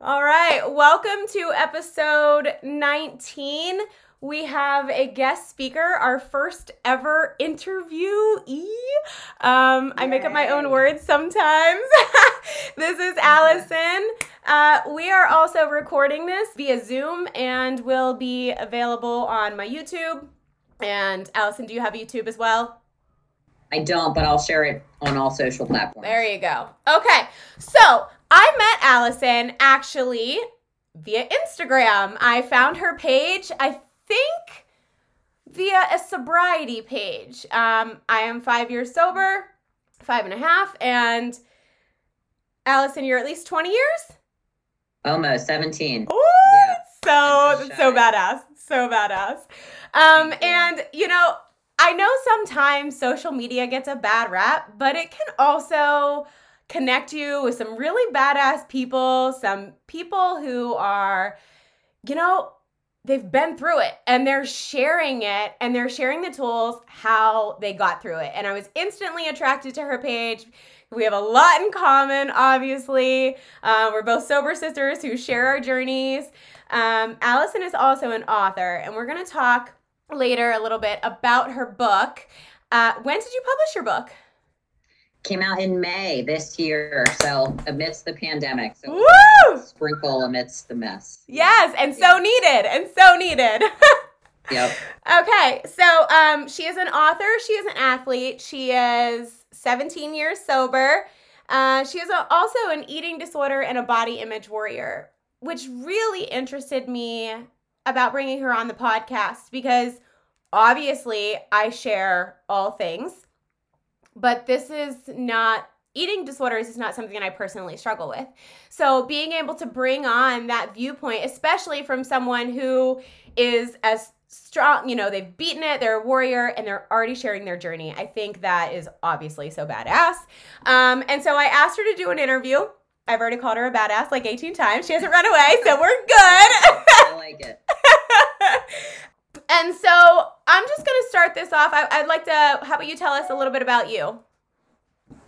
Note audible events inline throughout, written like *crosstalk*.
All right, welcome to episode 19. We have a guest speaker, our first ever interviewee. Um, I make up my own words sometimes. *laughs* this is Allison. Uh, we are also recording this via Zoom and will be available on my YouTube. And Allison, do you have YouTube as well? I don't, but I'll share it on all social platforms. There you go. Okay, so I met Allison actually via Instagram. I found her page, I think via a sobriety page. Um, I am five years sober, five and a half, and Allison, you're at least 20 years? Almost 17. Ooh, Yeah, so that's so badass. So badass. Um, Thank you. and you know, I know sometimes social media gets a bad rap, but it can also connect you with some really badass people, some people who are, you know, they've been through it and they're sharing it and they're sharing the tools how they got through it. And I was instantly attracted to her page. We have a lot in common, obviously. Uh, we're both sober sisters who share our journeys. Um, Allison is also an author, and we're going to talk later a little bit about her book. Uh, when did you publish your book? Came out in May this year, so amidst the pandemic. So Woo! sprinkle amidst the mess. Yes, and so needed, and so needed. *laughs* Yep. okay, so um, she is an author. She is an athlete. She is 17 years sober. Uh, she is a, also an eating disorder and a body image warrior, which really interested me about bringing her on the podcast because obviously I share all things, but this is not. Eating disorders is not something that I personally struggle with. So, being able to bring on that viewpoint, especially from someone who is as strong, you know, they've beaten it, they're a warrior, and they're already sharing their journey. I think that is obviously so badass. Um, and so I asked her to do an interview. I've already called her a badass like 18 times. She hasn't run away, so we're good. *laughs* I like it. *laughs* and so I'm just going to start this off. I, I'd like to, how about you tell us a little bit about you?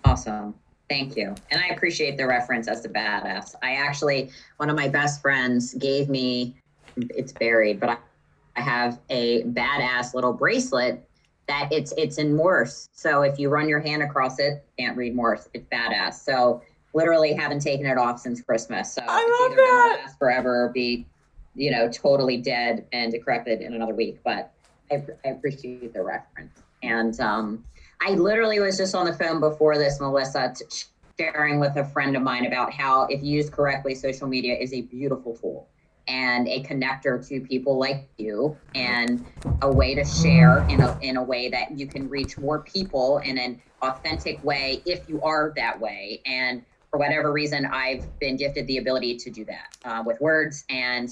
Awesome. Thank you. And I appreciate the reference as to badass. I actually, one of my best friends gave me, it's buried, but I, I have a badass little bracelet that it's it's in Morse. So if you run your hand across it, can't read Morse. It's badass. So literally haven't taken it off since Christmas. So I it's love either that. gonna last forever or be, you know, totally dead and decrepit in another week. But I, I appreciate the reference. And um, I literally was just on the phone before this, Melissa, t- sharing with a friend of mine about how, if used correctly, social media is a beautiful tool and a connector to people like you and a way to share in a, in a way that you can reach more people in an authentic way if you are that way. And for whatever reason, I've been gifted the ability to do that uh, with words and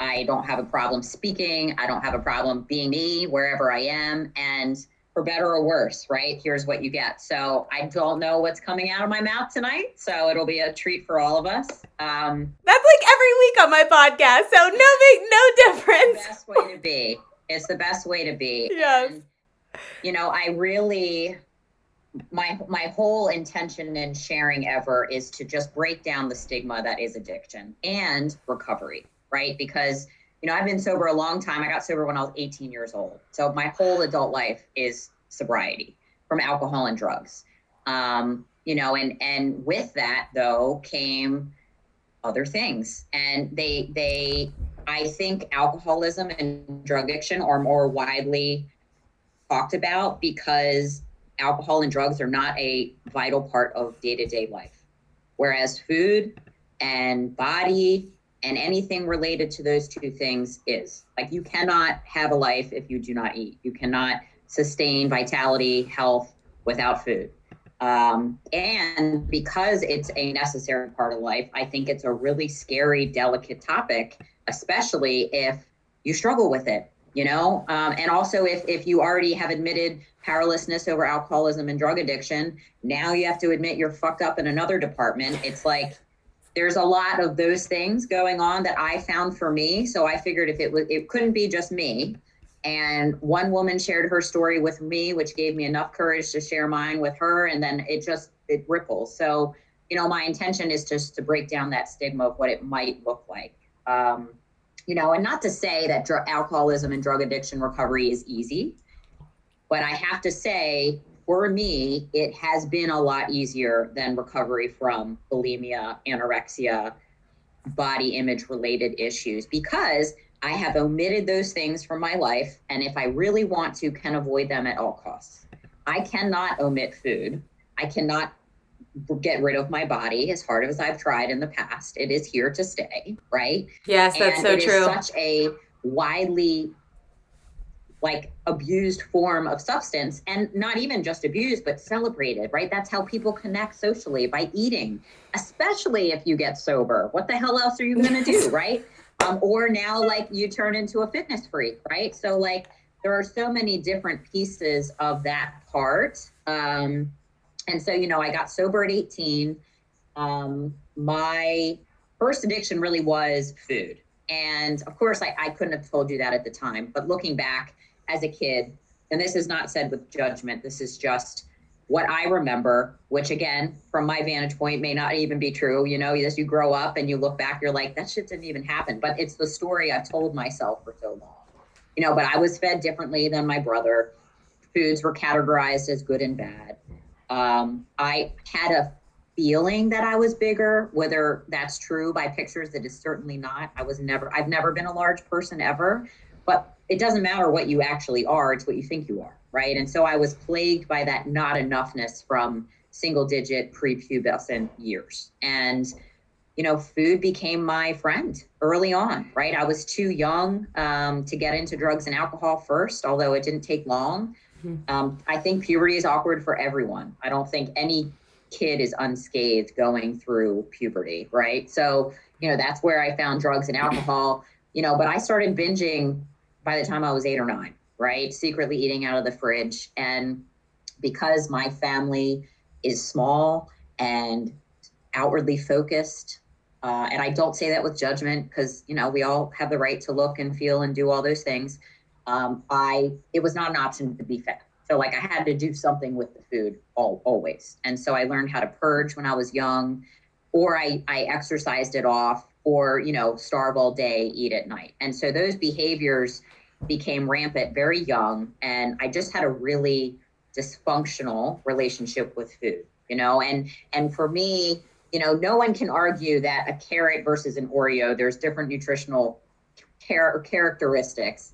I don't have a problem speaking. I don't have a problem being me wherever I am. And for better or worse, right? Here's what you get. So I don't know what's coming out of my mouth tonight. So it'll be a treat for all of us. Um, That's like every week on my podcast, so no big, no the difference. best way to be. It's the best way to be. Yes. And, you know, I really my my whole intention in sharing ever is to just break down the stigma that is addiction and recovery, right? Because you know, I've been sober a long time. I got sober when I was 18 years old. So my whole adult life is sobriety from alcohol and drugs. Um, you know, and and with that though came other things. And they they I think alcoholism and drug addiction are more widely talked about because alcohol and drugs are not a vital part of day-to-day life. Whereas food and body and anything related to those two things is like you cannot have a life if you do not eat. You cannot sustain vitality, health without food. Um, and because it's a necessary part of life, I think it's a really scary, delicate topic, especially if you struggle with it, you know? Um, and also, if, if you already have admitted powerlessness over alcoholism and drug addiction, now you have to admit you're fucked up in another department. It's like, there's a lot of those things going on that I found for me. So I figured if it was, it couldn't be just me. And one woman shared her story with me, which gave me enough courage to share mine with her. And then it just, it ripples. So you know, my intention is just to break down that stigma of what it might look like. Um, you know, and not to say that dr- alcoholism and drug addiction recovery is easy, but I have to say, for me, it has been a lot easier than recovery from bulimia, anorexia, body image related issues because I have omitted those things from my life. And if I really want to, can avoid them at all costs. I cannot omit food. I cannot get rid of my body as hard as I've tried in the past. It is here to stay, right? Yes, that's and so it true. such a widely like abused form of substance and not even just abused but celebrated right? That's how people connect socially by eating especially if you get sober. What the hell else are you going to do right? Um, or now like you turn into a fitness freak right? So like there are so many different pieces of that part. Um, and so you know i got sober at 18 um, my first addiction really was food. And of course I, I couldn't have told you that at the time but looking back as a kid, and this is not said with judgment, this is just what I remember, which again, from my vantage point, may not even be true. You know, as you grow up and you look back, you're like, that shit didn't even happen. But it's the story I've told myself for so long. You know, but I was fed differently than my brother. Foods were categorized as good and bad. Um, I had a feeling that I was bigger. Whether that's true by pictures, it is certainly not. I was never, I've never been a large person ever. But it doesn't matter what you actually are, it's what you think you are, right? And so I was plagued by that not enoughness from single digit prepubescent years. And you know, food became my friend early on, right? I was too young um, to get into drugs and alcohol first, although it didn't take long. Mm-hmm. Um, I think puberty is awkward for everyone. I don't think any kid is unscathed going through puberty, right? So, you know, that's where I found drugs and alcohol, you know, but I started binging by the time I was eight or nine, right? Secretly eating out of the fridge. And because my family is small and outwardly focused, uh, and I don't say that with judgment because you know we all have the right to look and feel and do all those things. Um, I it was not an option to be fed, so like I had to do something with the food all, always. And so I learned how to purge when I was young, or I I exercised it off or you know starve all day eat at night. And so those behaviors became rampant very young and i just had a really dysfunctional relationship with food you know? And and for me you know no one can argue that a carrot versus an oreo there's different nutritional char- characteristics.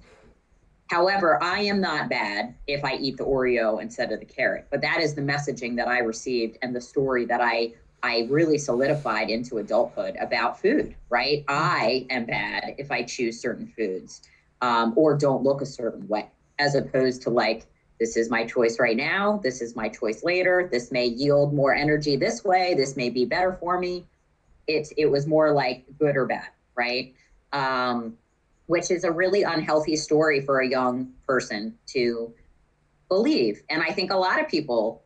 However i am not bad if i eat the oreo instead of the carrot but that is the messaging that i received and the story that i I really solidified into adulthood about food, right? I am bad if I choose certain foods um, or don't look a certain way, as opposed to like, this is my choice right now. This is my choice later. This may yield more energy this way. This may be better for me. It, it was more like good or bad, right? Um, which is a really unhealthy story for a young person to believe. And I think a lot of people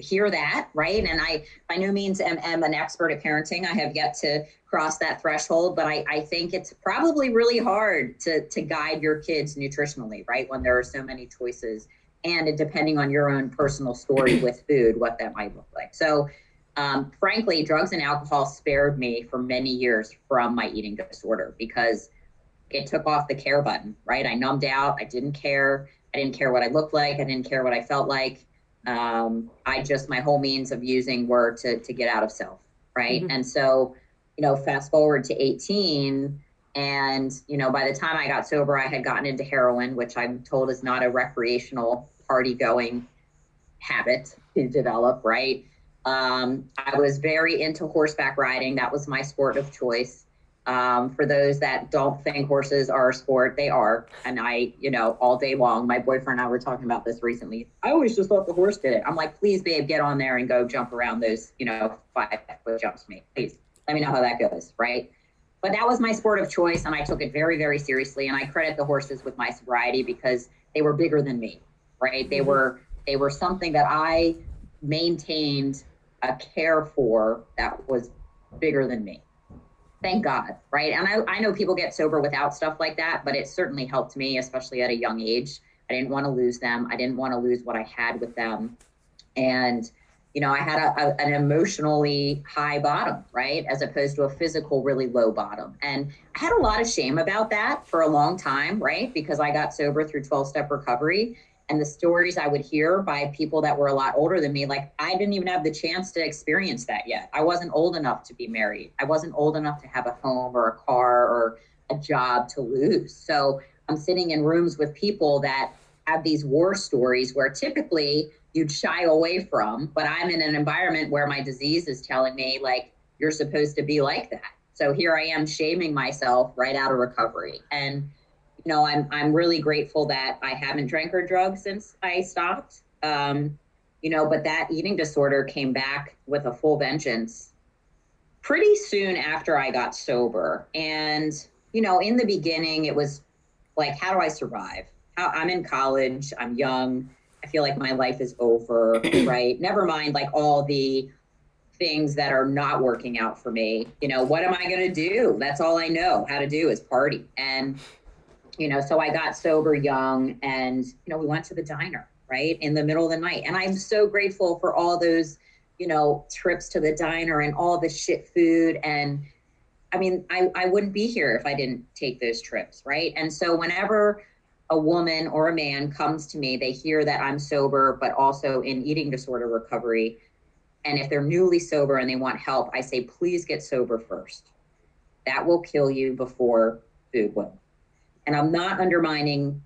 hear that, right? And I by no means am, am, an expert at parenting. I have yet to cross that threshold, but I, I think it's probably really hard to to guide your kids nutritionally, right? When there are so many choices and depending on your own personal story *clears throat* with food, what that might look like. So um, frankly, drugs and alcohol spared me for many years from my eating disorder because it took off the care button, right? I numbed out. I didn't care. I didn't care what I looked like. I didn't care what I felt like um, I just my whole means of using were to to get out of self, right? Mm-hmm. And so, you know, fast forward to 18, and you know, by the time I got sober, I had gotten into heroin, which I'm told is not a recreational party going habit to develop, right? Um, I was very into horseback riding. That was my sport of choice. Um, for those that don't think horses are a sport, they are. And I, you know, all day long, my boyfriend and I were talking about this recently. I always just thought the horse did it. I'm like, please, babe, get on there and go jump around those, you know, five foot jumps me. Please let me know how that goes. Right. But that was my sport of choice. And I took it very, very seriously. And I credit the horses with my sobriety because they were bigger than me. Right. They mm-hmm. were, they were something that I maintained a care for that was bigger than me thank God, right? And I, I know people get sober without stuff like that, but it certainly helped me, especially at a young age. I didn't want to lose them. I didn't want to lose what I had with them. And you know, I had a, a, an emotionally high bottom, right? As opposed to a physical, really low bottom. And I had a lot of shame about that for a long time, right? Because I got sober through 12 step recovery. And the stories I would hear by people that were a lot older than me, like I didn't even have the chance to experience that yet. I wasn't old enough to be married. I wasn't old enough to have a home or a car or a job to lose. So I'm sitting in rooms with people that have these war stories where typically you'd shy away from. But I'm in an environment where my disease is telling me, like, you're supposed to be like that. So here I am shaming myself right out of recovery. And, you know, I'm, I'm really grateful that I haven't drank or drugged since I stopped. Um, you know, but that eating disorder came back with a full vengeance pretty soon after I got sober. And, you know, in the beginning, it was like, how do I survive? How, I'm in college, I'm young I feel like my life is over, *clears throat* right? Never mind like all the things that are not working out for me. You know, what am I going to do? That's all I know how to do is party. And, you know, so I got sober young and, you know, we went to the diner, right? In the middle of the night. And I'm so grateful for all those, you know, trips to the diner and all the shit food. And I mean, I, I wouldn't be here if I didn't take those trips, right? And so whenever, a woman or a man comes to me, they hear that I'm sober, but also in eating disorder recovery. And if they're newly sober and they want help, I say, please get sober first. That will kill you before food will. And I'm not undermining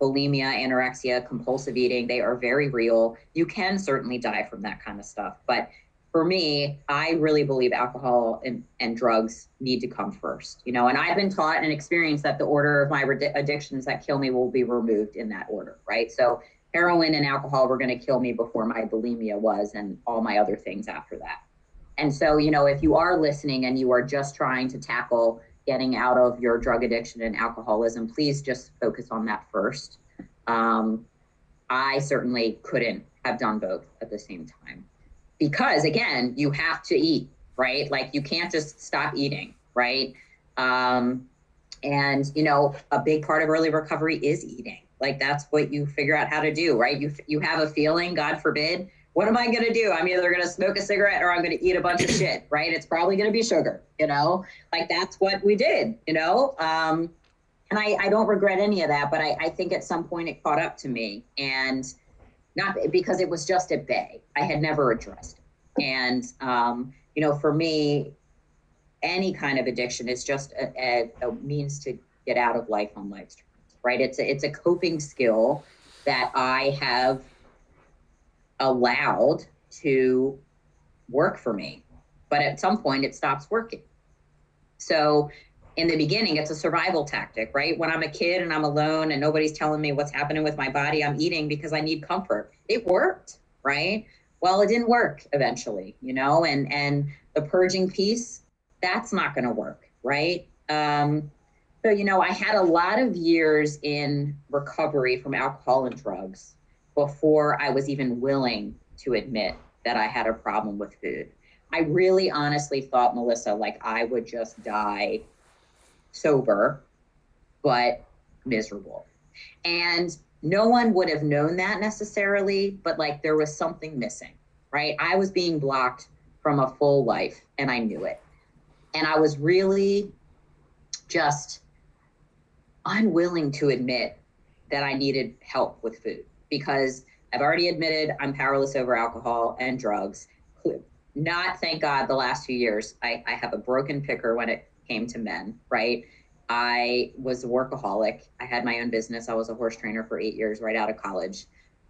bulimia, anorexia, compulsive eating. They are very real. You can certainly die from that kind of stuff. But for me, I really believe alcohol and, and drugs need to come first, you know, and I've been taught and experienced that the order of my addictions that kill me will be removed in that order, right? So heroin and alcohol were going to kill me before my bulimia was and all my other things after that. And so, you know, if you are listening and you are just trying to tackle getting out of your drug addiction and alcoholism, please just focus on that first. Um, I certainly couldn't have done both at the same time because again, you have to eat, right? Like you can't just stop eating, right? Um, and you know, a big part of early recovery is eating. Like that's what you figure out how to do, right? You you have a feeling, God forbid, what am I going to do? I'm either going to smoke a cigarette or I'm going to eat a bunch of shit, *clears throat* right? It's probably going to be sugar, you know? Like that's what we did, you know? Um, and I, I don't regret any of that, but I, I think at some point it caught up to me. And not because it was just at bay. I had never addressed it. And, um, you know, for me, any kind of addiction is just a, a, a means to get out of life on life's terms, right? It's a, it's a coping skill that I have allowed to work for me. But at some point, it stops working. So in the beginning, it's a survival tactic, right? When I'm a kid and I'm alone and nobody's telling me what's happening with my body, I'm eating because I need comfort. It worked, right? Well, it didn't work eventually, you know, and and the purging piece, that's not going to work, right? Um, so, you know, I had a lot of years in recovery from alcohol and drugs before I was even willing to admit that I had a problem with food. I really honestly thought, Melissa, like I would just die sober, but miserable. And no one would have known that necessarily, but like there was something missing, right? I was being blocked from a full life and I knew it. And I was really just unwilling to admit that I needed help with food because I've already admitted I'm powerless over alcohol and drugs. Not, thank God, the last few years. I, I have a broken picker when it came to men, right? I was a workaholic. I had my own business. I was a horse trainer for eight years right out of college.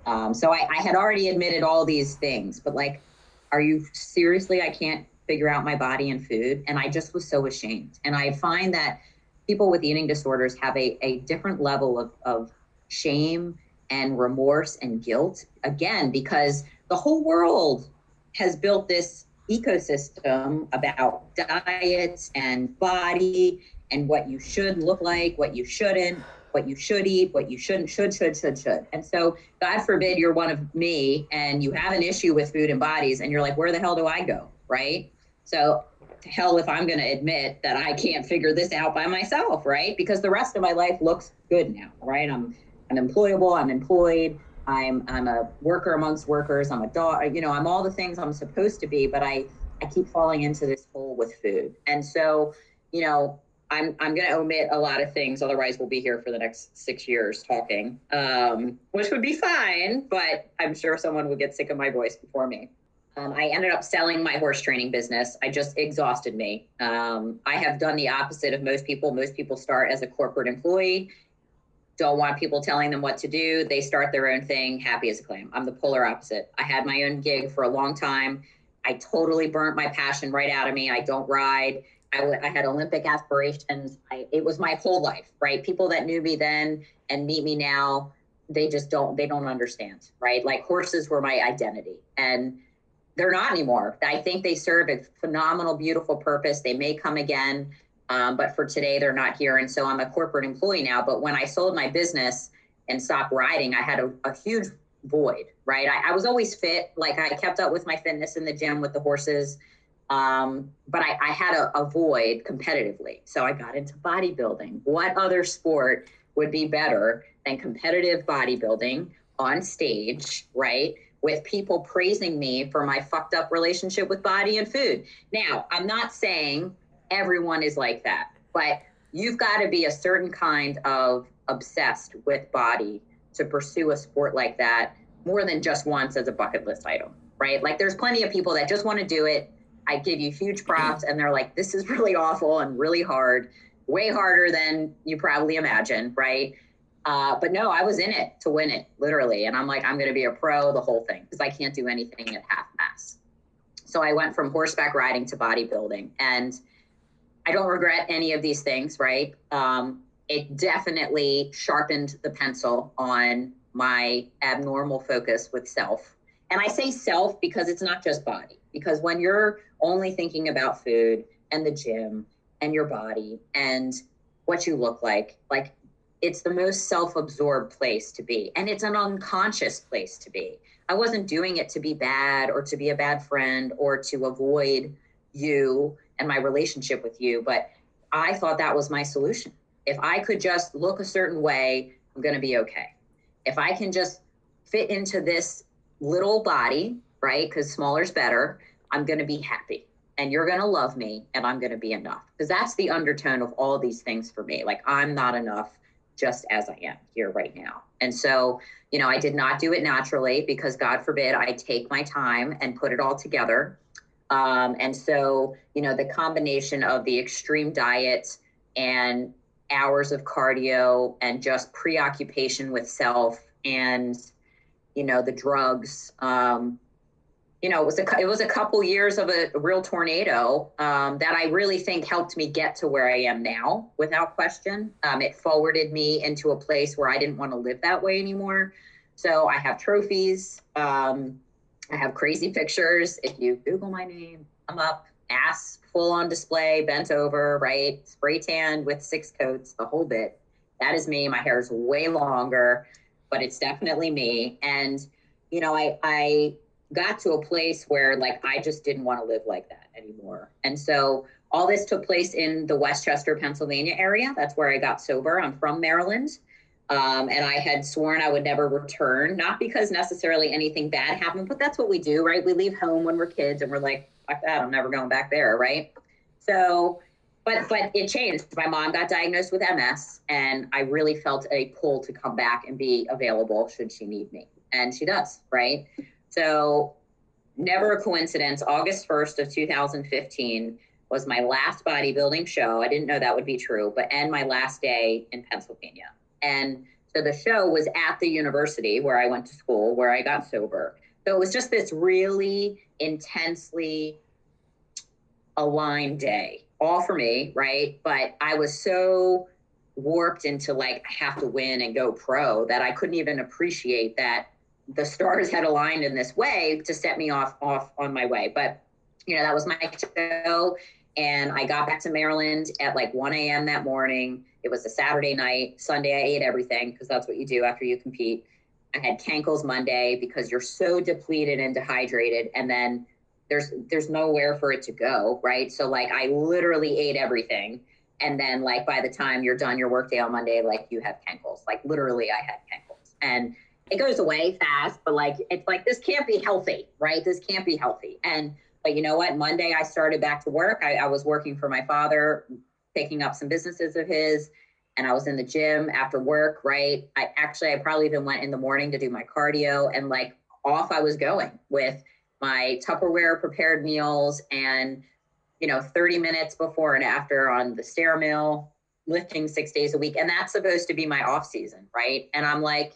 Um, so I, I had already admitted all these things, but like, are you seriously? I can't figure out my body and food. And I just was so ashamed. And I find that people with eating disorders have a, a different level of, of shame and remorse and guilt, again, because the whole world has built this ecosystem about diets and body and what you should look like, what you shouldn't, what you should eat, what you shouldn't, should, should, should, should. And so, God forbid you're one of me and you have an issue with food and bodies and you're like, where the hell do I go? Right. So, hell if I'm going to admit that I can't figure this out by myself, right? Because the rest of my life looks good now, right? I'm I'm employable, I'm employed, I'm I'm a worker amongst workers. I'm a dog. You know, I'm all the things I'm supposed to be, but I I keep falling into this hole with food. And so, you know, I'm I'm going to omit a lot of things. Otherwise, we'll be here for the next six years talking, um, which would be fine. But I'm sure someone would get sick of my voice before me. Um, I ended up selling my horse training business. I just exhausted me. Um, I have done the opposite of most people. Most people start as a corporate employee, don't want people telling them what to do. They start their own thing, happy as a clam. I'm the polar opposite. I had my own gig for a long time. I totally burnt my passion right out of me. I don't ride. I, w- I had Olympic aspirations. I, it was my whole life, right? People that knew me then and meet me now, they just don't, they don't understand, right? Like horses were my identity and they're not anymore. I think they serve a phenomenal, beautiful purpose. They may come again, um, but for today, they're not here. And so I'm a corporate employee now. But when I sold my business and stopped riding, I had a, a huge void, right? I, I, was always fit. Like I kept up with my fitness in the gym with the horses. Um, but I, I had a, a void competitively. So I got into bodybuilding. What other sport would be better than competitive bodybuilding on stage, right? With people praising me for my fucked up relationship with body and food. Now, I'm not saying everyone is like that, but you've got to be a certain kind of obsessed with body to pursue a sport like that more than just once as a bucket list item, right? Like there's plenty of people that just want to do it. I give you huge props and they're like, this is *laughs* really awful and really hard, way harder than you probably imagine, right? Uh, but no, I was in it to win it, literally. And I'm like, I'm going to be a pro, the whole thing, because I can't do anything at half mass. So I went from horseback riding to bodybuilding. And I don't regret any of these things, right? Um, it definitely sharpened the pencil on my abnormal focus with self. And I say self because it's not just body, because when you're only thinking about food and the gym and your body and what you look like, like it's the most self absorbed place to be. And it's an unconscious place to be. I wasn't doing it to be bad or to be a bad friend or to avoid you and my relationship with you, but I thought that was my solution if I could just look a certain way, I'm going to be okay. If I can just fit into this little body, right? Because smaller is better, I'm going to be happy and you're going to love me and I'm going to be enough. Because that's the undertone of all these things for me. Like, I'm not enough just as I am here right now. And so, you know, I did not do it naturally because God forbid I take my time and put it all together. Um, and so, you know, the combination of the extreme diet and hours of cardio and just preoccupation with self and you know the drugs um, you know it was a it was a couple years of a, real tornado um, that I really think helped me get to where I am now without question. Um, it forwarded me into a place where I didn't want to live that way anymore. So I have trophies. Um, I have crazy pictures. If you Google my name, I'm up ass full on display, bent over, right? Spray tan with six coats, the whole bit. That is me. My hair is way longer, but it's definitely me. And, you know, I, I got to a place where like I just didn't want to live like that anymore. And so all this took place in the West Chester, Pennsylvania area. That's where I got sober. I'm from Maryland. Um, and I had sworn I would never return, not because necessarily anything bad happened, but that's what we do, right? We leave home when we're kids and we're like, fuck that, I'm never going back there, right? So, but but it changed. My mom got diagnosed with MS, and I really felt a pull to come back and be available should she need me, and she does, right? So, never a coincidence. August first of 2015 was my last bodybuilding show. I didn't know that would be true, but and my last day in Pennsylvania, and so the show was at the university where I went to school, where I got sober. So it was just this really intensely aligned day, all for me, right? But I was so warped into like, I have to win and go pro that I couldn't even appreciate that the stars had aligned in this way to set me off off on my way. But you know, that was my show. And I got back to Maryland at like 1 a.m. that morning. It was a Saturday night. Sunday, I ate everything because that's what you do after you compete. I had cankles Monday because you're so depleted and dehydrated, and then there's there's nowhere for it to go, right? So like I literally ate everything, and then like by the time you're done your workday on Monday, like you have cankles. Like literally, I had cankles, and it goes away fast, but like it's like this can't be healthy, right? This can't be healthy. And but you know what? Monday I started back to work. I, I was working for my father, picking up some businesses of his, and I was in the gym after work, right? I actually I probably even went in the morning to do my cardio and like off I was going with my Tupperware prepared meals and you know 30 minutes before and after on the stair mill lifting six days a week. And that's supposed to be my off season right? And i'm like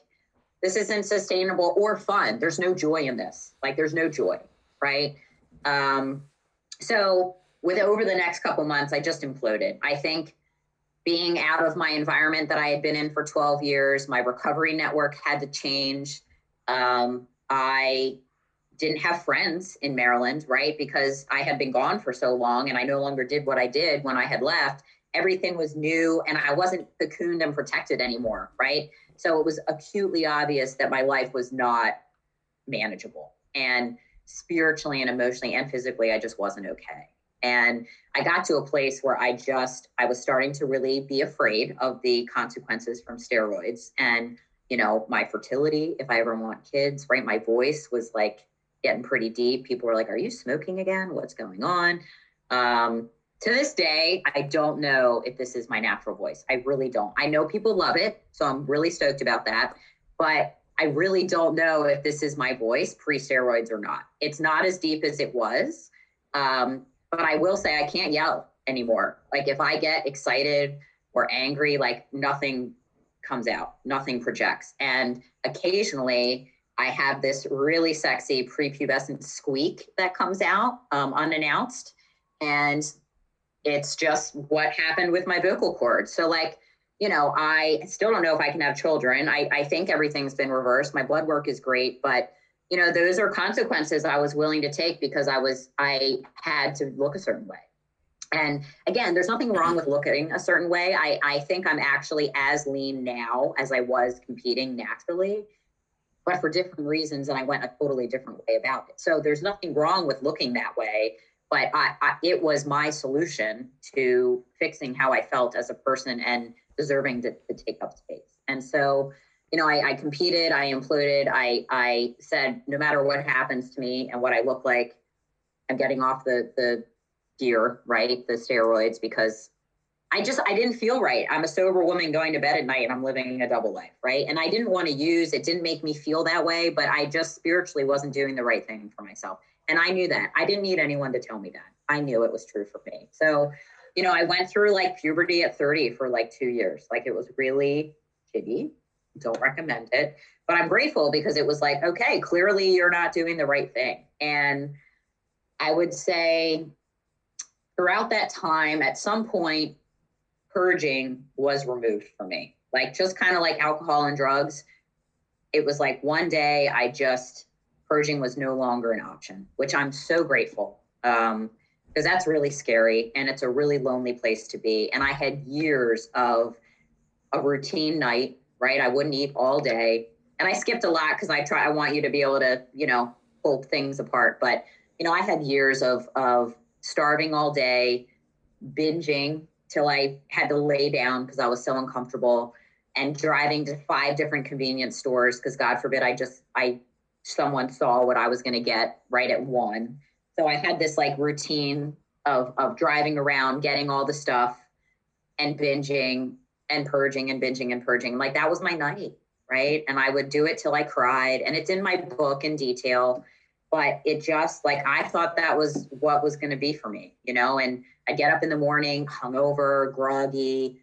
this isn't sustainable or fun. There's no joy in this. Like there's no joy right? Um so with over the next couple months i just imploded i think being out of my environment that i had been in for 12 years my recovery network had to change um, i didn't have friends in Maryland, right? Because I had been gone for so long and I no longer did what I did when I had left. Everything was new and I wasn't cocooned and protected anymore, right? So it was acutely obvious that my life was not manageable. And spiritually and emotionally and physically, I just wasn't okay. And I got to a place where I just, I was starting to really be afraid of the consequences from steroids and, you know, my fertility, if I ever want kids, right? My voice was like, getting pretty deep. People were like, Are you smoking again? What's going on? Um, to this day, I don't know if this is my natural voice. I really don't. I know people love it. So I'm really stoked about that. But I really don't know if this is my voice pre steroids or not. It's not as deep as it was. Um, but I will say I can't yell anymore. Like if I get excited or angry, like nothing comes out, nothing projects. And occasionally, I have this really sexy prepubescent squeak that comes out um, unannounced. And it's just what happened with my vocal cords. So, like, you know, I still don't know if I can have children. I, I think everything's been reversed. My blood work is great, but you know, those are consequences I was willing to take because I was I had to look a certain way. And again, there's nothing wrong with looking a certain way. I, I think I'm actually as lean now as I was competing naturally but for different reasons and i went a totally different way about it so there's nothing wrong with looking that way but I, I, it was my solution to fixing how i felt as a person and deserving to, to take up space and so you know I, I competed i imploded i i said no matter what happens to me and what i look like i'm getting off the the gear right the steroids because I just I didn't feel right. I'm a sober woman going to bed at night and I'm living a double life, right? And I didn't want to use it didn't make me feel that way, but I just spiritually wasn't doing the right thing for myself. And I knew that. I didn't need anyone to tell me that. I knew it was true for me. So, you know, I went through like puberty at 30 for like 2 years. Like it was really shitty. Don't recommend it. But I'm grateful because it was like, okay, clearly you're not doing the right thing. And I would say throughout that time at some point purging was removed for me. Like just kind of like alcohol and drugs. It was like one day I just purging was no longer an option, which I'm so grateful. Um, because that's really scary and it's a really lonely place to be. And I had years of a routine night, right? I wouldn't eat all day. And I skipped a lot because I try I want you to be able to, you know, pull things apart. But you know, I had years of of starving all day, binging, till I had to lay down because I was so uncomfortable and driving to five different convenience stores because God forbid I just I someone saw what I was to get right at one. So I had this like routine of of driving around, getting all the stuff and binging and purging and binging and purging. Like that was my night, right? And I would do it till I cried and it's in my book in detail, but it just like I thought that was what was going to be for me, you know, and I'd get up in the morning, hungover, groggy,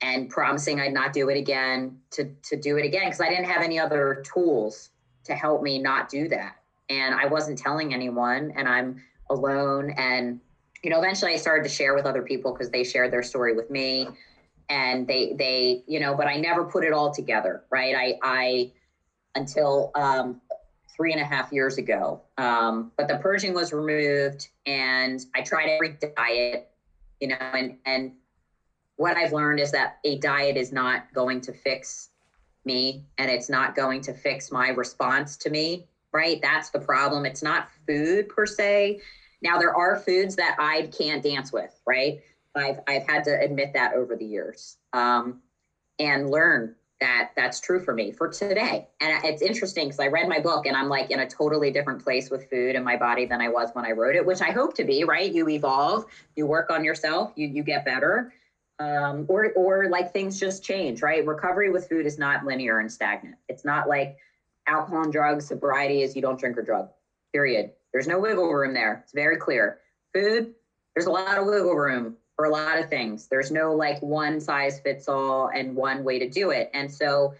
and promising I'd not do it again to to do it again because I didn't have any other tools to help me not do that. And I wasn't telling anyone, and I'm alone. And you know, eventually I started to share with other people because they shared their story with me, and they they you know, but I never put it all together, right? I I until um, three and a half years ago. Um, but the purging was removed, and I tried every diet, you know, and and what I've learned is that a diet is not going to fix me, and it's not going to fix my response to me. Right? That's the problem. It's not food per se. Now there are foods that I can't dance with. Right? I've I've had to admit that over the years, um, and learn that that's true for me for today. And it's interesting because I read my book and I'm like in a totally different place with food and my body than I was when I wrote it, which I hope to be, right? You evolve, you work on yourself, you you get better. Um, or or like things just change, right? Recovery with food is not linear and stagnant. It's not like alcohol and drugs, sobriety is you don't drink or drug. Period. There's no wiggle room there. It's very clear. Food, there's a lot of wiggle room for a lot of things. There's no like one size fits all and one way to do it. And so,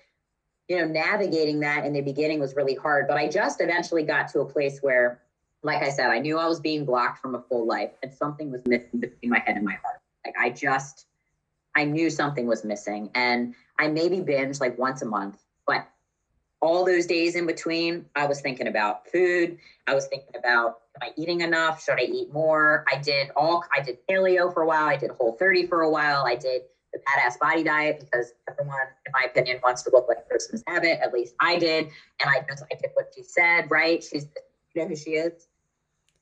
you know, navigating that in the beginning was really hard, but I just eventually got to a place where, like I said, I knew I was being blocked from a full life and something was missing between my head and my heart. Like I just, I knew something was missing. And I maybe binge like once a month, but all those days in between, I was thinking about food. I was thinking about am I eating enough? Should I eat more? I did all I did paleo for a while. I did whole 30 for a while. I did the badass body diet because everyone, in my opinion, wants to look like Christmas Abbott. At least I did. And I just I did what she said, right? She's you know who she is?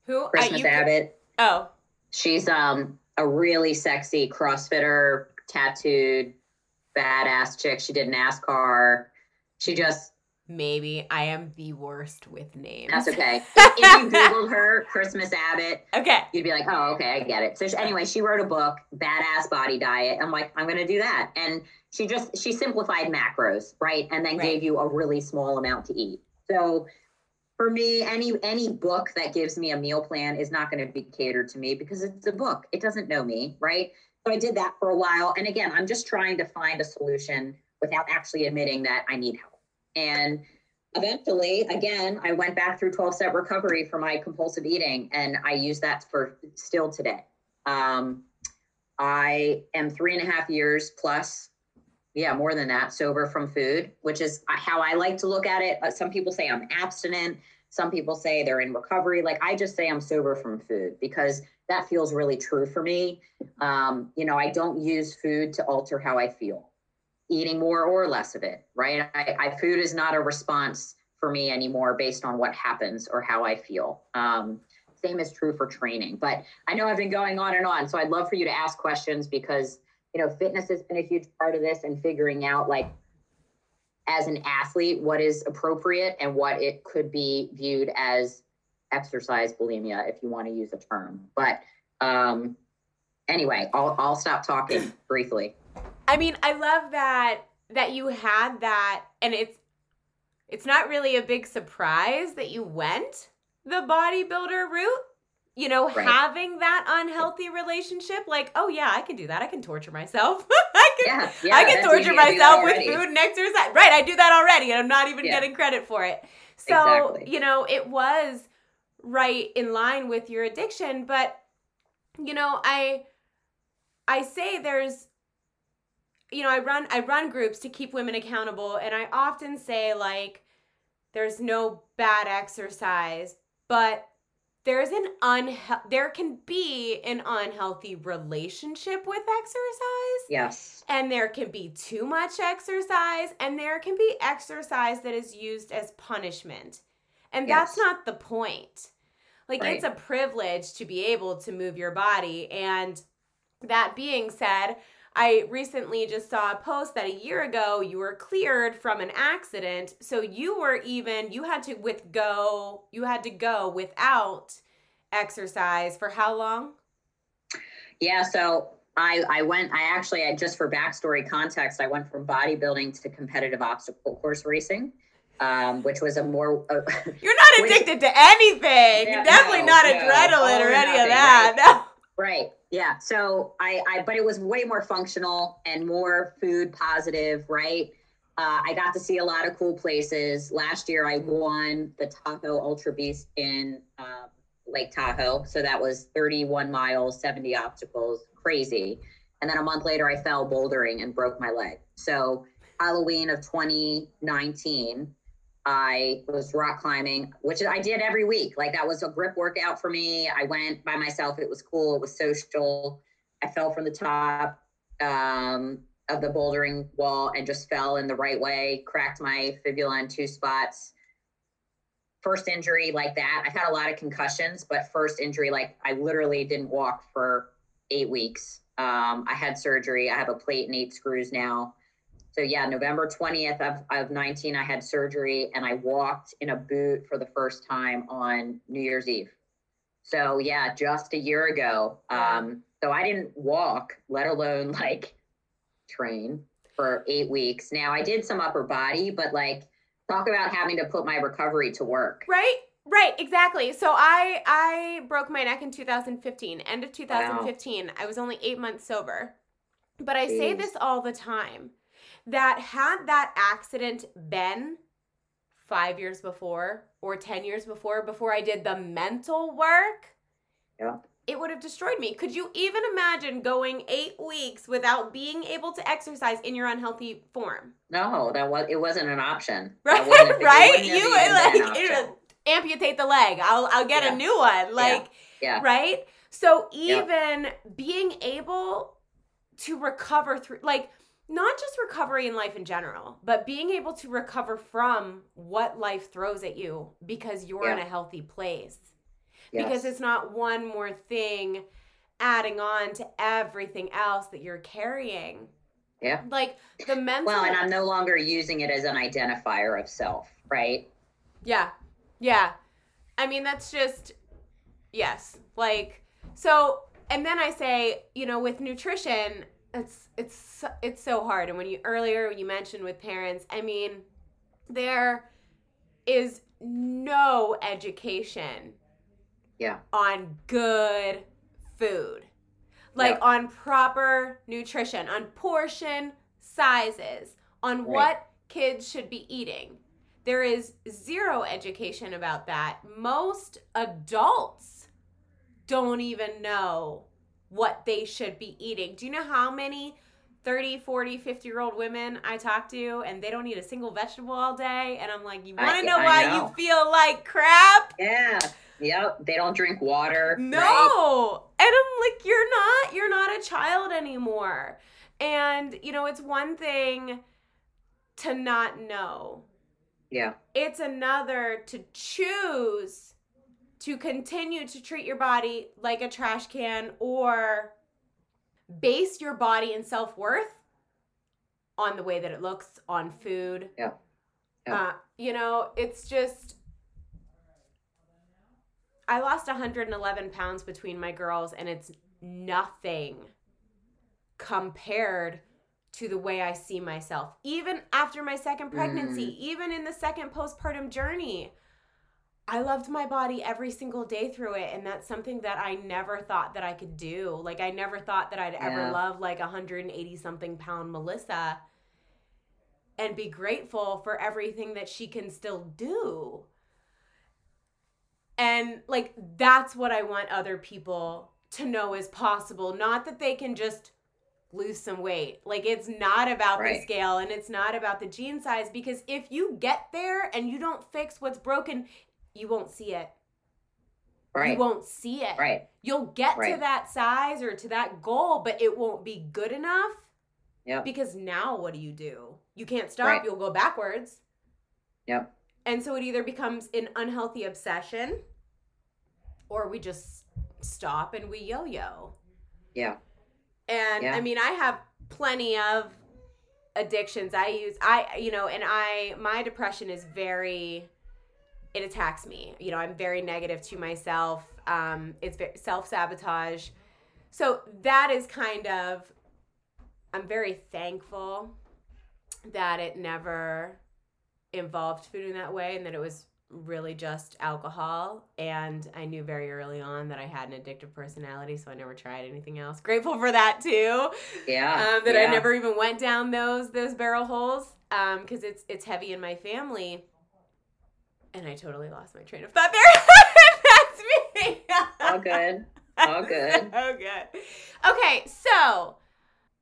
Who? Christmas uh, Abbott. Oh. She's um a really sexy CrossFitter, tattooed, badass chick. She did NASCAR. She just Maybe I am the worst with names. That's okay. *laughs* if, you Googled her, Christmas Abbott, okay, you'd be like, oh, okay, I get it. So she, anyway, she wrote a book, Badass Body Diet. I'm like, I'm going to do that, and she just she simplified macros, right, and then right. gave you a really small amount to eat. So for me, any any book that gives me a meal plan is not going to be catered to me because it's a book. It doesn't know me, right? So I did that for a while, and again, I'm just trying to find a solution without actually admitting that I need help. And eventually, again, I went back through 12 step recovery for my compulsive eating, and I use that for still today. Um, I am three and a half years plus, yeah, more than that, sober from food, which is how I like to look at it. Uh, some people say I'm abstinent. Some people say they're in recovery. Like I just say I'm sober from food because that feels really true for me. Um, you know, I don't use food to alter how I feel eating more or less of it, right? I, I, food is not a response for me anymore based on what happens or how I feel. Um, same is true for training. But I know I've been going on and on, so I'd love for you to ask questions because you know fitness has been a huge part of this and figuring out like as an athlete what is appropriate and what it could be viewed as exercise bulimia if you want to use a term. But um, anyway, I'll I'll stop talking briefly. I mean, I love that that you had that and it's it's not really a big surprise that you went the bodybuilder route. You know, right. having that unhealthy relationship, like, oh yeah, I can do that. I can torture myself. *laughs* I can, yeah, yeah, I can torture myself with food and exercise. Right, I do that already, and I'm not even yeah. getting credit for it. So, exactly. you know, it was right in line with your addiction, but you know, I I say there's you know, I run I run groups to keep women accountable and I often say like there's no bad exercise, but there's an unhe- there can be an unhealthy relationship with exercise. Yes. And there can be too much exercise and there can be exercise that is used as punishment. And yes. that's not the point. Like right. it's a privilege to be able to move your body and that being said, I recently just saw a post that a year ago you were cleared from an accident. So you were even, you had to with go, you had to go without exercise for how long? Yeah, so I, I went, I actually, I just for backstory context, I went from bodybuilding to competitive obstacle course racing. Um, which was a more. Uh, *laughs* You're not *laughs* addicted which, to anything. Yeah, Definitely no, not no, adrenaline or any nothing, of that. Right. *laughs* No. Right. Yeah. So I, I, but it was way more functional and more food positive, right? Uh, I got to see a lot of cool places. Last year, I won the Tahoe Ultra Beast in uh, Lake Tahoe. So that was 31 miles, 70 obstacles, crazy. And then a month later, I fell bouldering and broke my leg. So Halloween of 2019, I was rock climbing, which I did every week. Like that was a grip workout for me. I went by myself. It was cool. It was social. I fell from the top um, of the bouldering wall and just fell in the right way, cracked my fibula in two spots. First injury like that. I've had a lot of concussions, but first injury, like I literally didn't walk for eight weeks. Um, I had surgery. I have a plate and eight screws now. So yeah, November 20th of, of 19, I had surgery and I walked in a boot for the first time on New Year's Eve. So yeah, just a year ago. Um, so I didn't walk, let alone like train for eight weeks. Now I did some upper body, but like talk about having to put my recovery to work. Right? Right, exactly. So I I broke my neck in 2015, end of 2015. Wow. I was only 8 months sober. But I Jeez. say this all the time that had that accident been 5 years before or 10 years before before I did the mental work, yeah it would have destroyed me. Could you even imagine going eight weeks without being able to exercise in your unhealthy form? No, that was it wasn't an option. *laughs* Right, right. You like amputate the leg. I'll I'll get yeah. a new one. Like, yeah. yeah. right. So even being able to recover through, like, not just recovery in life in general, but being able to recover from what life throws at you because you're in a healthy place yes. because it's not one more thing adding on to everything else that you're carrying. Yeah. Like the mental. Well, and I'm no longer using it as an identifier of self, right? Yeah. Yeah. I mean, that's just, yes. Like, so, and then I say, you know, with nutrition, it's, it's, it's so hard. And when you, earlier, you mentioned with parents, I mean, there is no education yeah. On good food. Like yeah. on proper nutrition, on portion sizes, on right. what kids should be eating. There is zero education about that. Most adults don't even know what they should be eating. Do you know how many 30, 40, 50 year old women I talk to and they don't eat a single vegetable all day? And I'm like, you want to know why know. you feel like crap? Yeah. Yep. They don't drink water. No. Right? And I'm like, you're not, you're not a child anymore. And, you know, it's one thing to not know. Yeah. It's another to choose to continue to treat your body like a trash can or base your body and self worth on the way that it looks on food. Yeah. yeah. Uh, you know, it's just I lost 111 pounds between my girls, and it's nothing compared to the way I see myself. Even after my second pregnancy, mm. even in the second postpartum journey, I loved my body every single day through it. And that's something that I never thought that I could do. Like, I never thought that I'd yeah. ever love like 180 something pound Melissa and be grateful for everything that she can still do. And like that's what I want other people to know is possible. Not that they can just lose some weight. Like it's not about right. the scale and it's not about the jean size because if you get there and you don't fix what's broken, you won't see it. Right. You won't see it. Right. You'll get right. to that size or to that goal, but it won't be good enough. Yeah. Because now what do you do? You can't stop, right. you'll go backwards. Yep. And so it either becomes an unhealthy obsession or we just stop and we yo yo. Yeah. And yeah. I mean, I have plenty of addictions. I use, I, you know, and I, my depression is very, it attacks me. You know, I'm very negative to myself. Um, it's self sabotage. So that is kind of, I'm very thankful that it never involved food in that way and that it was really just alcohol and i knew very early on that i had an addictive personality so i never tried anything else grateful for that too yeah um, that yeah. i never even went down those those barrel holes because um, it's it's heavy in my family and i totally lost my train of thought there *laughs* that's me all good all *laughs* good oh good okay so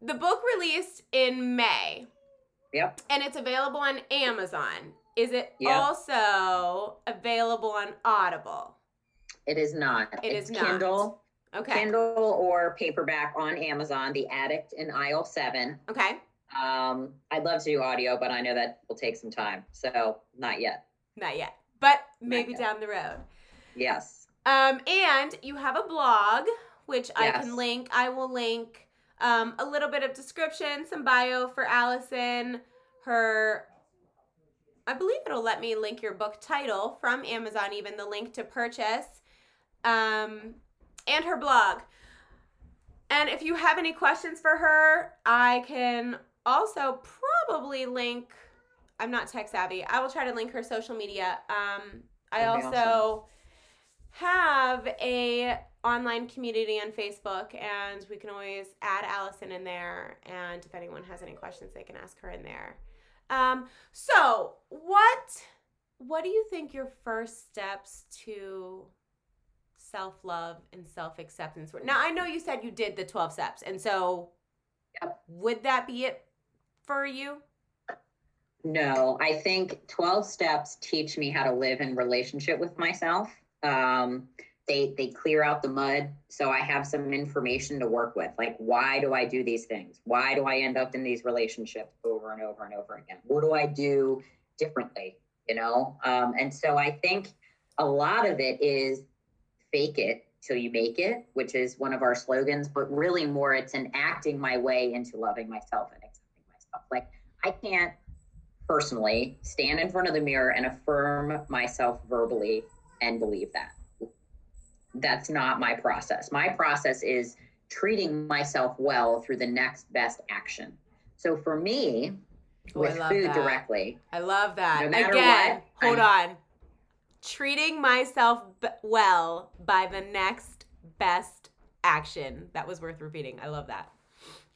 the book released in may yep and it's available on amazon is it yeah. also available on Audible? It is not. It it's is Kindle. Okay. Kindle or paperback on Amazon, The Addict in Aisle 7. Okay. Um, I'd love to do audio, but I know that will take some time. So not yet. Not yet. But maybe down the road. Yes. Um, and you have a blog, which yes. I can link. I will link um, a little bit of description, some bio for Allison, her I believe it'll let me link your book title from Amazon, even the link to purchase, um, and her blog. And if you have any questions for her, I can also probably link. I'm not tech savvy. I will try to link her social media. Um, I also awesome. have a online community on Facebook, and we can always add Allison in there. And if anyone has any questions, they can ask her in there. Um, so what what do you think your first steps to self love and self acceptance were? Now I know you said you did the twelve steps, and so yep. would that be it for you? No, I think 12 steps teach me how to live in relationship with myself. Um, they they clear out the mud so i have some information to work with like why do i do these things? Why do i end up in these relationships over and over and over again? What do i do differently you know? Um, and so i think a lot of it is fake it till you make it which is one of our slogans but really more it's an acting my way into loving myself and accepting myself. Like i can't personally stand in front of the mirror and affirm myself verbally and believe that that's not my process. My process is treating myself well through the next best action. So for me, with food that. directly, I love that. No Again, what, hold I'm, on. Treating myself b- well by the next best action. That was worth repeating. I love that.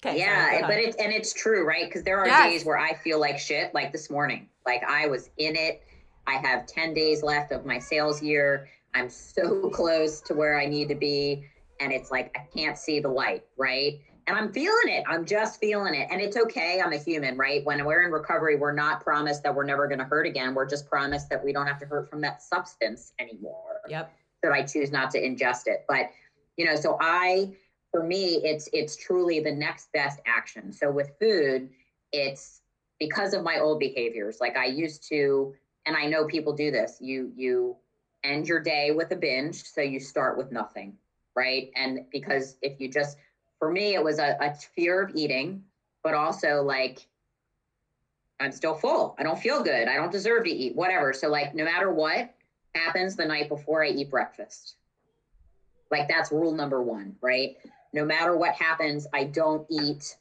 Okay, yeah, sorry, but it's and it's true, right? Because there are yes. days where I feel like shit, like this morning. Like I was in it. I have 10 days left of my sales year I'm so *laughs* close to where I need to be. And it's like, I can't see the light, right? And I'm feeling it. I'm just feeling it. And it's okay. I'm a human, right? When we're in recovery, we're not promised that we're never going to hurt again. We're just promised that we don't have to hurt from that substance anymore. Yep. So I choose not to ingest it. But, you know, so I, for me, it's it's truly the next best action. So with food, it's because of my old behaviors. Like I used to, and I know people do this. You you end your day with a binge. So you start with nothing, right? And because if you just, for me, it was a, a fear of eating, but also like, I'm still full. I don't feel good. I don't deserve to eat, whatever. So, like, no matter what happens the night before I eat breakfast, like, that's rule number one, right? No matter what happens, I don't eat.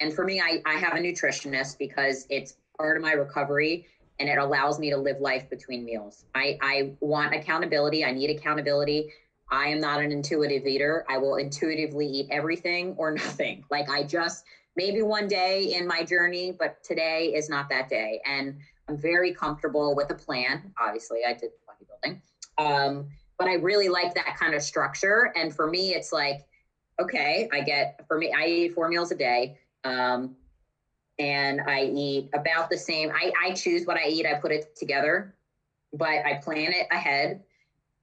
And for me, I, I have a nutritionist because it's part of my recovery and it allows me to live life between meals. I, I want accountability. I need accountability. I am not an intuitive eater. I will intuitively eat everything or *laughs* nothing. Like I just maybe one day in my journey, but today is not that day. And I'm very comfortable with a plan. Obviously, I did bodybuilding. Um, but I really like that kind of structure. And for me, it's like, okay, I get for me, I eat four meals a day. Um, and I eat about the same. I, I choose what I eat, I put it together, but I plan it ahead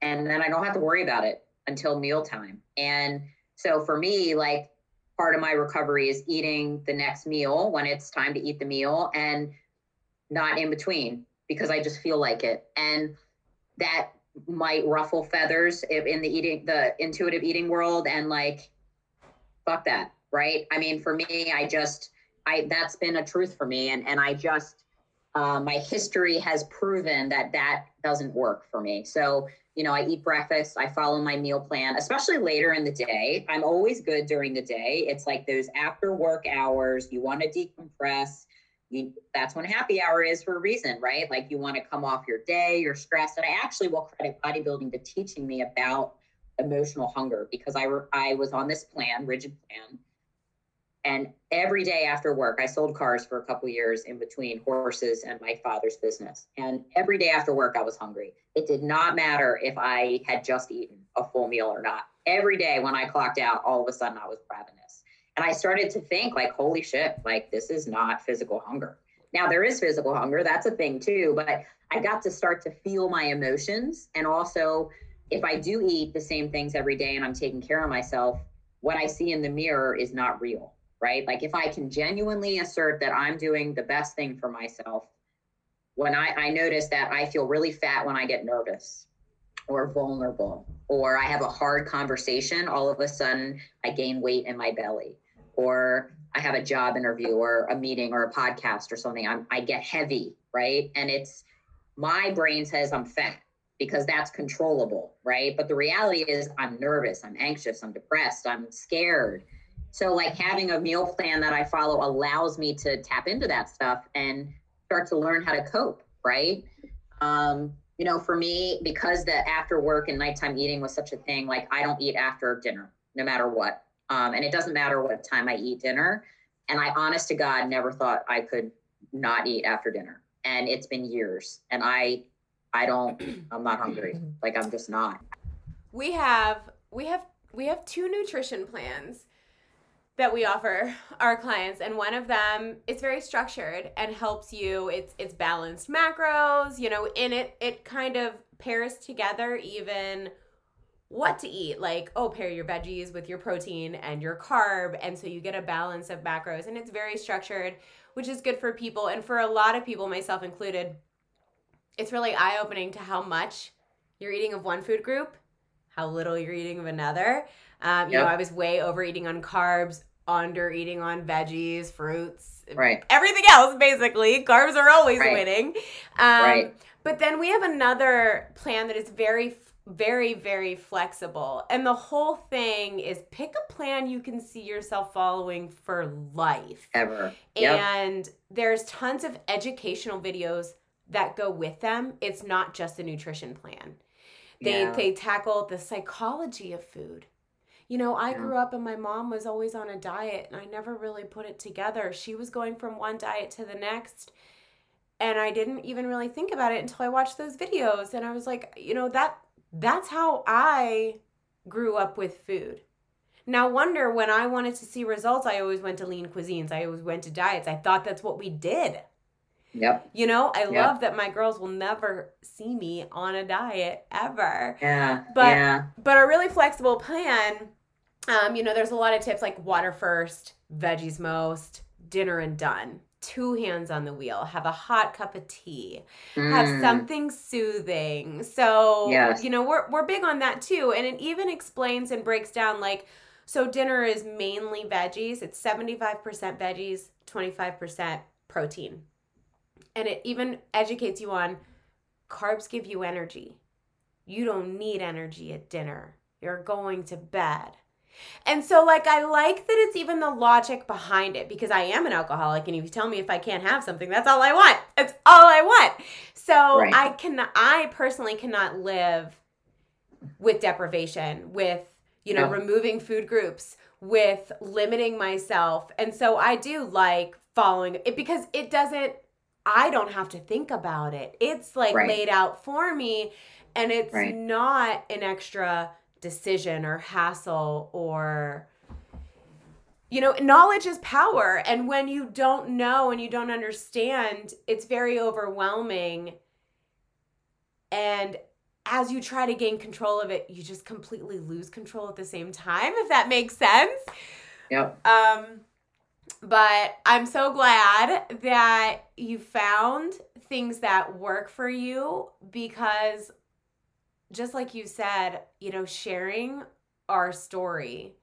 and then I don't have to worry about it until mealtime. And so for me, like part of my recovery is eating the next meal when it's time to eat the meal and not in between because I just feel like it. And that might ruffle feathers in the eating, the intuitive eating world. And like, fuck that. Right. I mean, for me, I just, I that's been a truth for me, and and I just uh, my history has proven that that doesn't work for me. So you know, I eat breakfast, I follow my meal plan, especially later in the day. I'm always good during the day. It's like those after work hours. You want to decompress. You, that's when happy hour is for a reason, right? Like you want to come off your day, you're stressed. And I actually will credit bodybuilding to teaching me about emotional hunger because I, I was on this plan, rigid plan, and every day after work, I sold cars for a couple years in between horses and my father's business. And every day after work, I was hungry. It did not matter if I had just eaten a full meal or not. Every day when I clocked out, all of a sudden I was ravenous. And I started to think, like, holy shit, like, this is not physical hunger. Now, there is physical hunger, that's a thing too, but I got to start to feel my emotions. And also, if I do eat the same things every day and I'm taking care of myself, what I see in the mirror is not real right? Like if I can genuinely assert that I'm doing the best thing for myself, when I, I notice that I feel really fat when I get nervous or vulnerable, or I have a hard conversation, all of a sudden I gain weight in my belly. or I have a job interview or a meeting or a podcast or something, I'm, I get heavy, right? And it's my brain says I'm fat because that's controllable, right? But the reality is I'm nervous, I'm anxious, I'm depressed, I'm scared. So, like having a meal plan that I follow allows me to tap into that stuff and start to learn how to cope, right? Um, you know, for me, because the after work and nighttime eating was such a thing, like I don't eat after dinner, no matter what. Um, and it doesn't matter what time I eat dinner. And I, honest to God, never thought I could not eat after dinner. And it's been years. And I, I don't, *clears throat* I'm not hungry. Like I'm just not. We have, we have, we have two nutrition plans that we offer our clients and one of them is very structured and helps you it's it's balanced macros you know in it it kind of pairs together even what to eat like oh pair your veggies with your protein and your carb and so you get a balance of macros and it's very structured which is good for people and for a lot of people myself included it's really eye opening to how much you're eating of one food group how little you're eating of another um, you yep. know i was way overeating on carbs under eating on veggies fruits right everything else basically carbs are always right. winning um, right. but then we have another plan that is very very, very flexible. And the whole thing is pick a plan you can see yourself following for life. Ever. Yep. And there's tons of educational videos that go with them. It's not just a nutrition plan. They yeah. they tackle the psychology of food. You know, I yeah. grew up and my mom was always on a diet and I never really put it together. She was going from one diet to the next and I didn't even really think about it until I watched those videos and I was like, you know, that that's how I grew up with food. Now, wonder when I wanted to see results, I always went to lean cuisines. I always went to diets. I thought that's what we did. Yep. You know, I yep. love that my girls will never see me on a diet ever. Yeah. But yeah. but a really flexible plan. Um, you know, there's a lot of tips like water first, veggies most, dinner and done two hands on the wheel, have a hot cup of tea, mm. have something soothing. So, yes. you know, we're we're big on that too. And it even explains and breaks down like so dinner is mainly veggies. It's 75% veggies, 25% protein. And it even educates you on carbs give you energy. You don't need energy at dinner. You're going to bed. And so, like, I like that it's even the logic behind it because I am an alcoholic, and if you tell me if I can't have something, that's all I want. It's all I want. So right. I can, I personally cannot live with deprivation, with you know, removing food groups, with limiting myself, and so I do like following it because it doesn't. I don't have to think about it. It's like right. laid out for me, and it's right. not an extra decision or hassle or you know knowledge is power and when you don't know and you don't understand it's very overwhelming and as you try to gain control of it you just completely lose control at the same time if that makes sense yep um but i'm so glad that you found things that work for you because just like you said, you know, sharing our story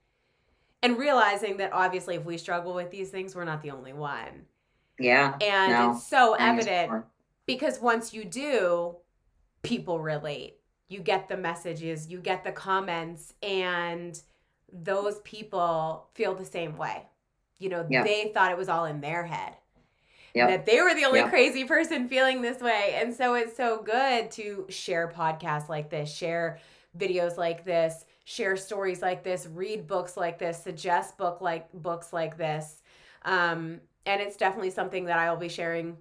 and realizing that obviously if we struggle with these things, we're not the only one. Yeah. And no, it's so evident because once you do, people relate. You get the messages, you get the comments, and those people feel the same way. You know, yeah. they thought it was all in their head yep. that they were the only yep. crazy person feeling this way. And so it's so good to share podcasts like this, share videos like this, share stories like this, read books like this, suggest book like books like this. Um, and it's definitely something that I will be sharing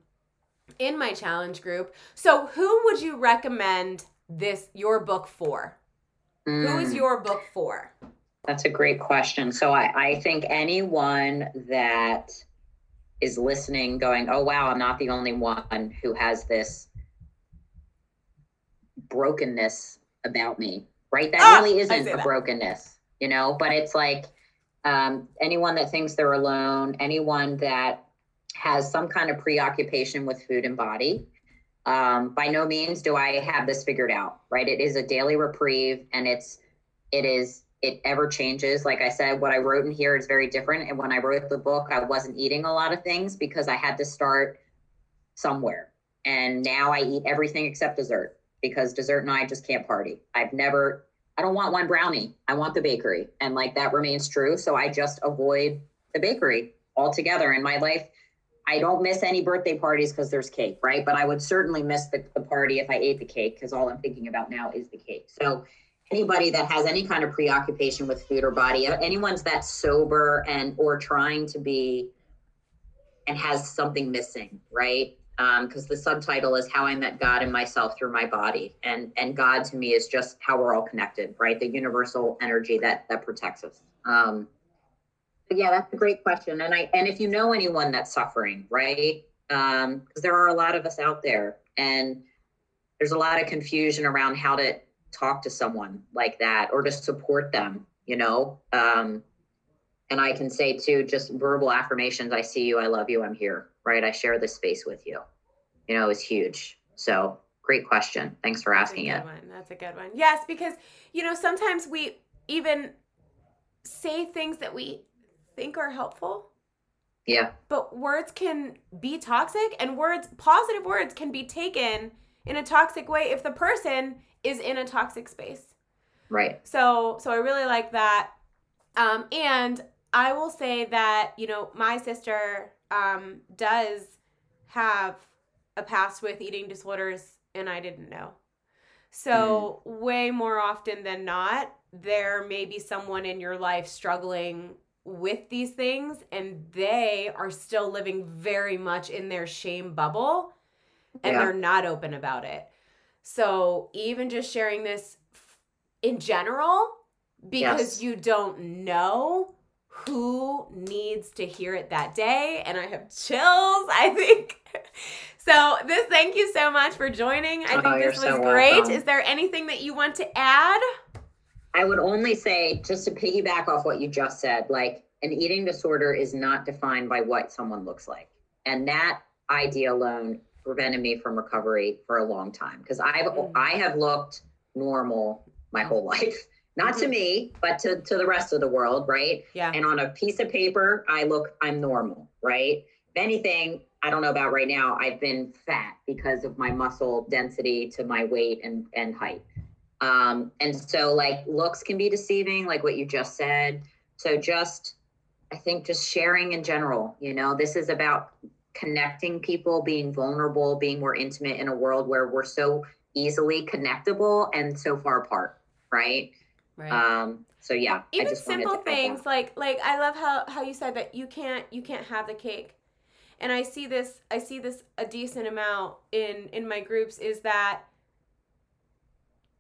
in my challenge group. So who would you recommend this your book for? Mm. Who is mm. your book for? That's a great question. So I, I think anyone that is listening, going, oh, wow, I'm not the only one who has this brokenness about me, right? That ah, really isn't a that. brokenness, you know, but it's like um, anyone that thinks they're alone, anyone that has some kind of preoccupation with food and body. Um, by no means do I have this figured out, right? It is a daily reprieve and it's, it is it ever changes. Like I said, what I wrote in here is very different. And when I wrote the book, I wasn't eating a lot of things because I had to start somewhere. And now I eat everything except dessert because dessert and I just can't party. I've never, I don't want one brownie. I want the bakery. And like that remains true. So I just avoid the bakery altogether in my life. I don't miss any birthday parties because there's cake, right? But I would certainly miss the, the party if I ate the cake because all I'm thinking about now is the cake. So anybody that has any kind of preoccupation with food or body, anyone's that sober and or trying to be and has something missing, right? Because um, the subtitle is "How I Met God and Myself Through My Body," and and God to me is just how we're all connected, right? The universal energy that that protects us. Um, yeah, that's a great question, and I and if you know anyone that's suffering, right? um Because there are a lot of us out there, and there's a lot of confusion around how to talk to someone like that or to support them, you know. Um, and I can say too, just verbal affirmations. I see you. I love you. I'm here. Right. I share this space with you. You know, is huge. So great question. Thanks for asking That's it. One. That's a good one. Yes, because you know sometimes we even say things that we think are helpful. Yeah. But words can be toxic, and words, positive words, can be taken in a toxic way if the person is in a toxic space. Right. So so I really like that. Um, and I will say that, you know, my sister um, does have a past with eating disorders and I didn't know. So, mm. way more often than not, there may be someone in your life struggling with these things and they are still living very much in their shame bubble and yeah. they're not open about it. So even just sharing this in general, because yes. you don't know who needs to hear it that day. And I have chills, I think. *laughs* So this thank you so much for joining. I oh, think oh, this was so great. Welcome. Is there anything that you want to add? I would only say, just to piggyback off what you just said, like an eating disorder is not defined by what someone looks like. And that idea alone prevented me from recovery for a long time because I've mm. I have looked normal my whole *laughs* life. Not mm-hmm. to me, but to, to the rest of the world, right? Yeah. And on a piece of paper, I look, I'm normal, right? If anything, I don't know about right now, I've been fat because of my muscle density to my weight and, and height. Um, and so like looks can be deceiving, like what you just said. So just I think just sharing in general, you know, this is about connecting people, being vulnerable, being more intimate in a world where we're so easily connectable and so far apart, right? Right. Um, so yeah, even simple things like like I love how how you said that you can't you can't have the cake, and I see this I see this a decent amount in in my groups is that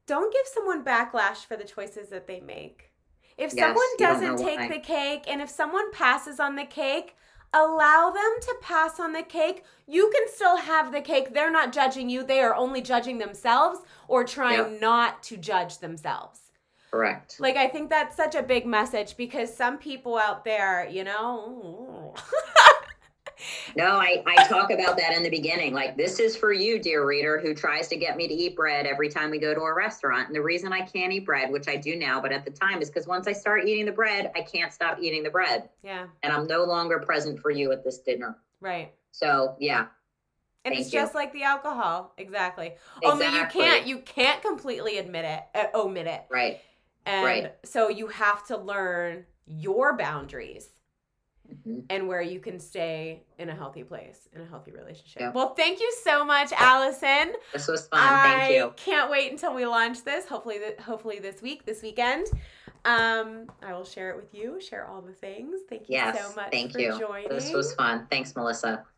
don't give someone backlash for the choices that they make. If yes, someone doesn't take the cake and if someone passes on the cake, allow them to pass on the cake. You can still have the cake. They're not judging you, they are only judging themselves or trying yep. not to judge themselves. Correct. Like, I think that's such a big message because some people out there, you know, no, I, I talk about that in the beginning. Like, this is for you, dear reader, who tries to get me to eat bread every time we go to a restaurant. And the reason I can't eat bread, which I do now, but at the time, is because once I start eating the bread, I can't stop eating the bread. Yeah. And I'm no longer present for you at this dinner. Right. So, yeah. And Thank it's you. just like the alcohol, exactly. exactly. Only you can't you can't completely admit it, uh, omit it. Right. And right. so you have to learn your boundaries mm-hmm. and where you can stay in a healthy place, in a healthy relationship. Yeah. Well, thank you so much, Allison. This was fun. Thank you. I can't wait until we launch this. Hopefully, th- hopefully this week, this weekend. Um, I will share it with you. Share all the things. Thank you yes, so much. Thank you. For joining. This was fun. Thanks, Melissa.